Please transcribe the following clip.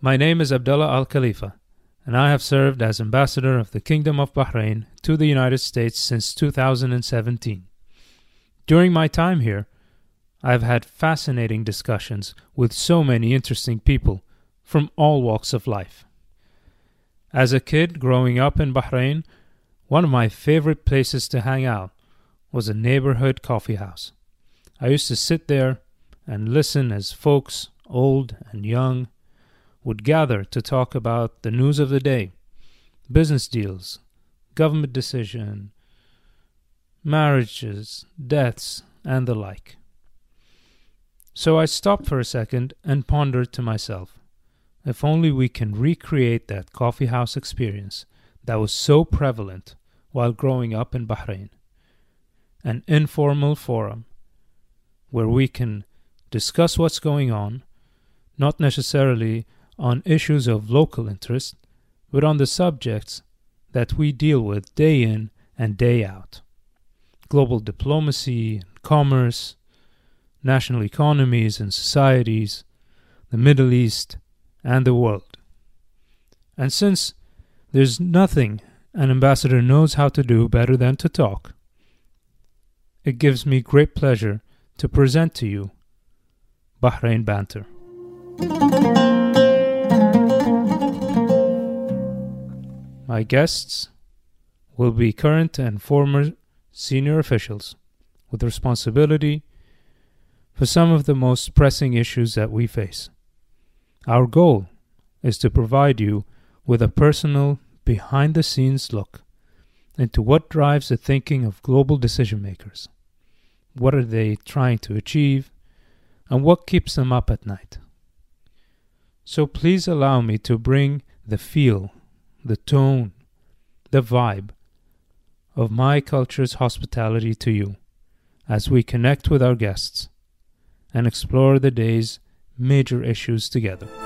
my name is Abdulla Al Khalifa, and I have served as ambassador of the Kingdom of Bahrain to the United States since 2017. During my time here, I have had fascinating discussions with so many interesting people from all walks of life. As a kid growing up in Bahrain, one of my favorite places to hang out was a neighborhood coffee house. I used to sit there and listen as folks, old and young, would gather to talk about the news of the day, business deals, government decision, marriages, deaths, and the like. So I stopped for a second and pondered to myself if only we can recreate that coffee house experience that was so prevalent while growing up in Bahrain. An informal forum where we can discuss what's going on, not necessarily on issues of local interest, but on the subjects that we deal with day in and day out global diplomacy, commerce, national economies and societies, the Middle East, and the world. And since there's nothing an ambassador knows how to do better than to talk, it gives me great pleasure to present to you Bahrain Banter. My guests will be current and former senior officials with responsibility for some of the most pressing issues that we face. Our goal is to provide you with a personal, behind the scenes look into what drives the thinking of global decision makers. What are they trying to achieve? And what keeps them up at night? So please allow me to bring the feel, the tone, the vibe of my culture's hospitality to you as we connect with our guests and explore the day's major issues together.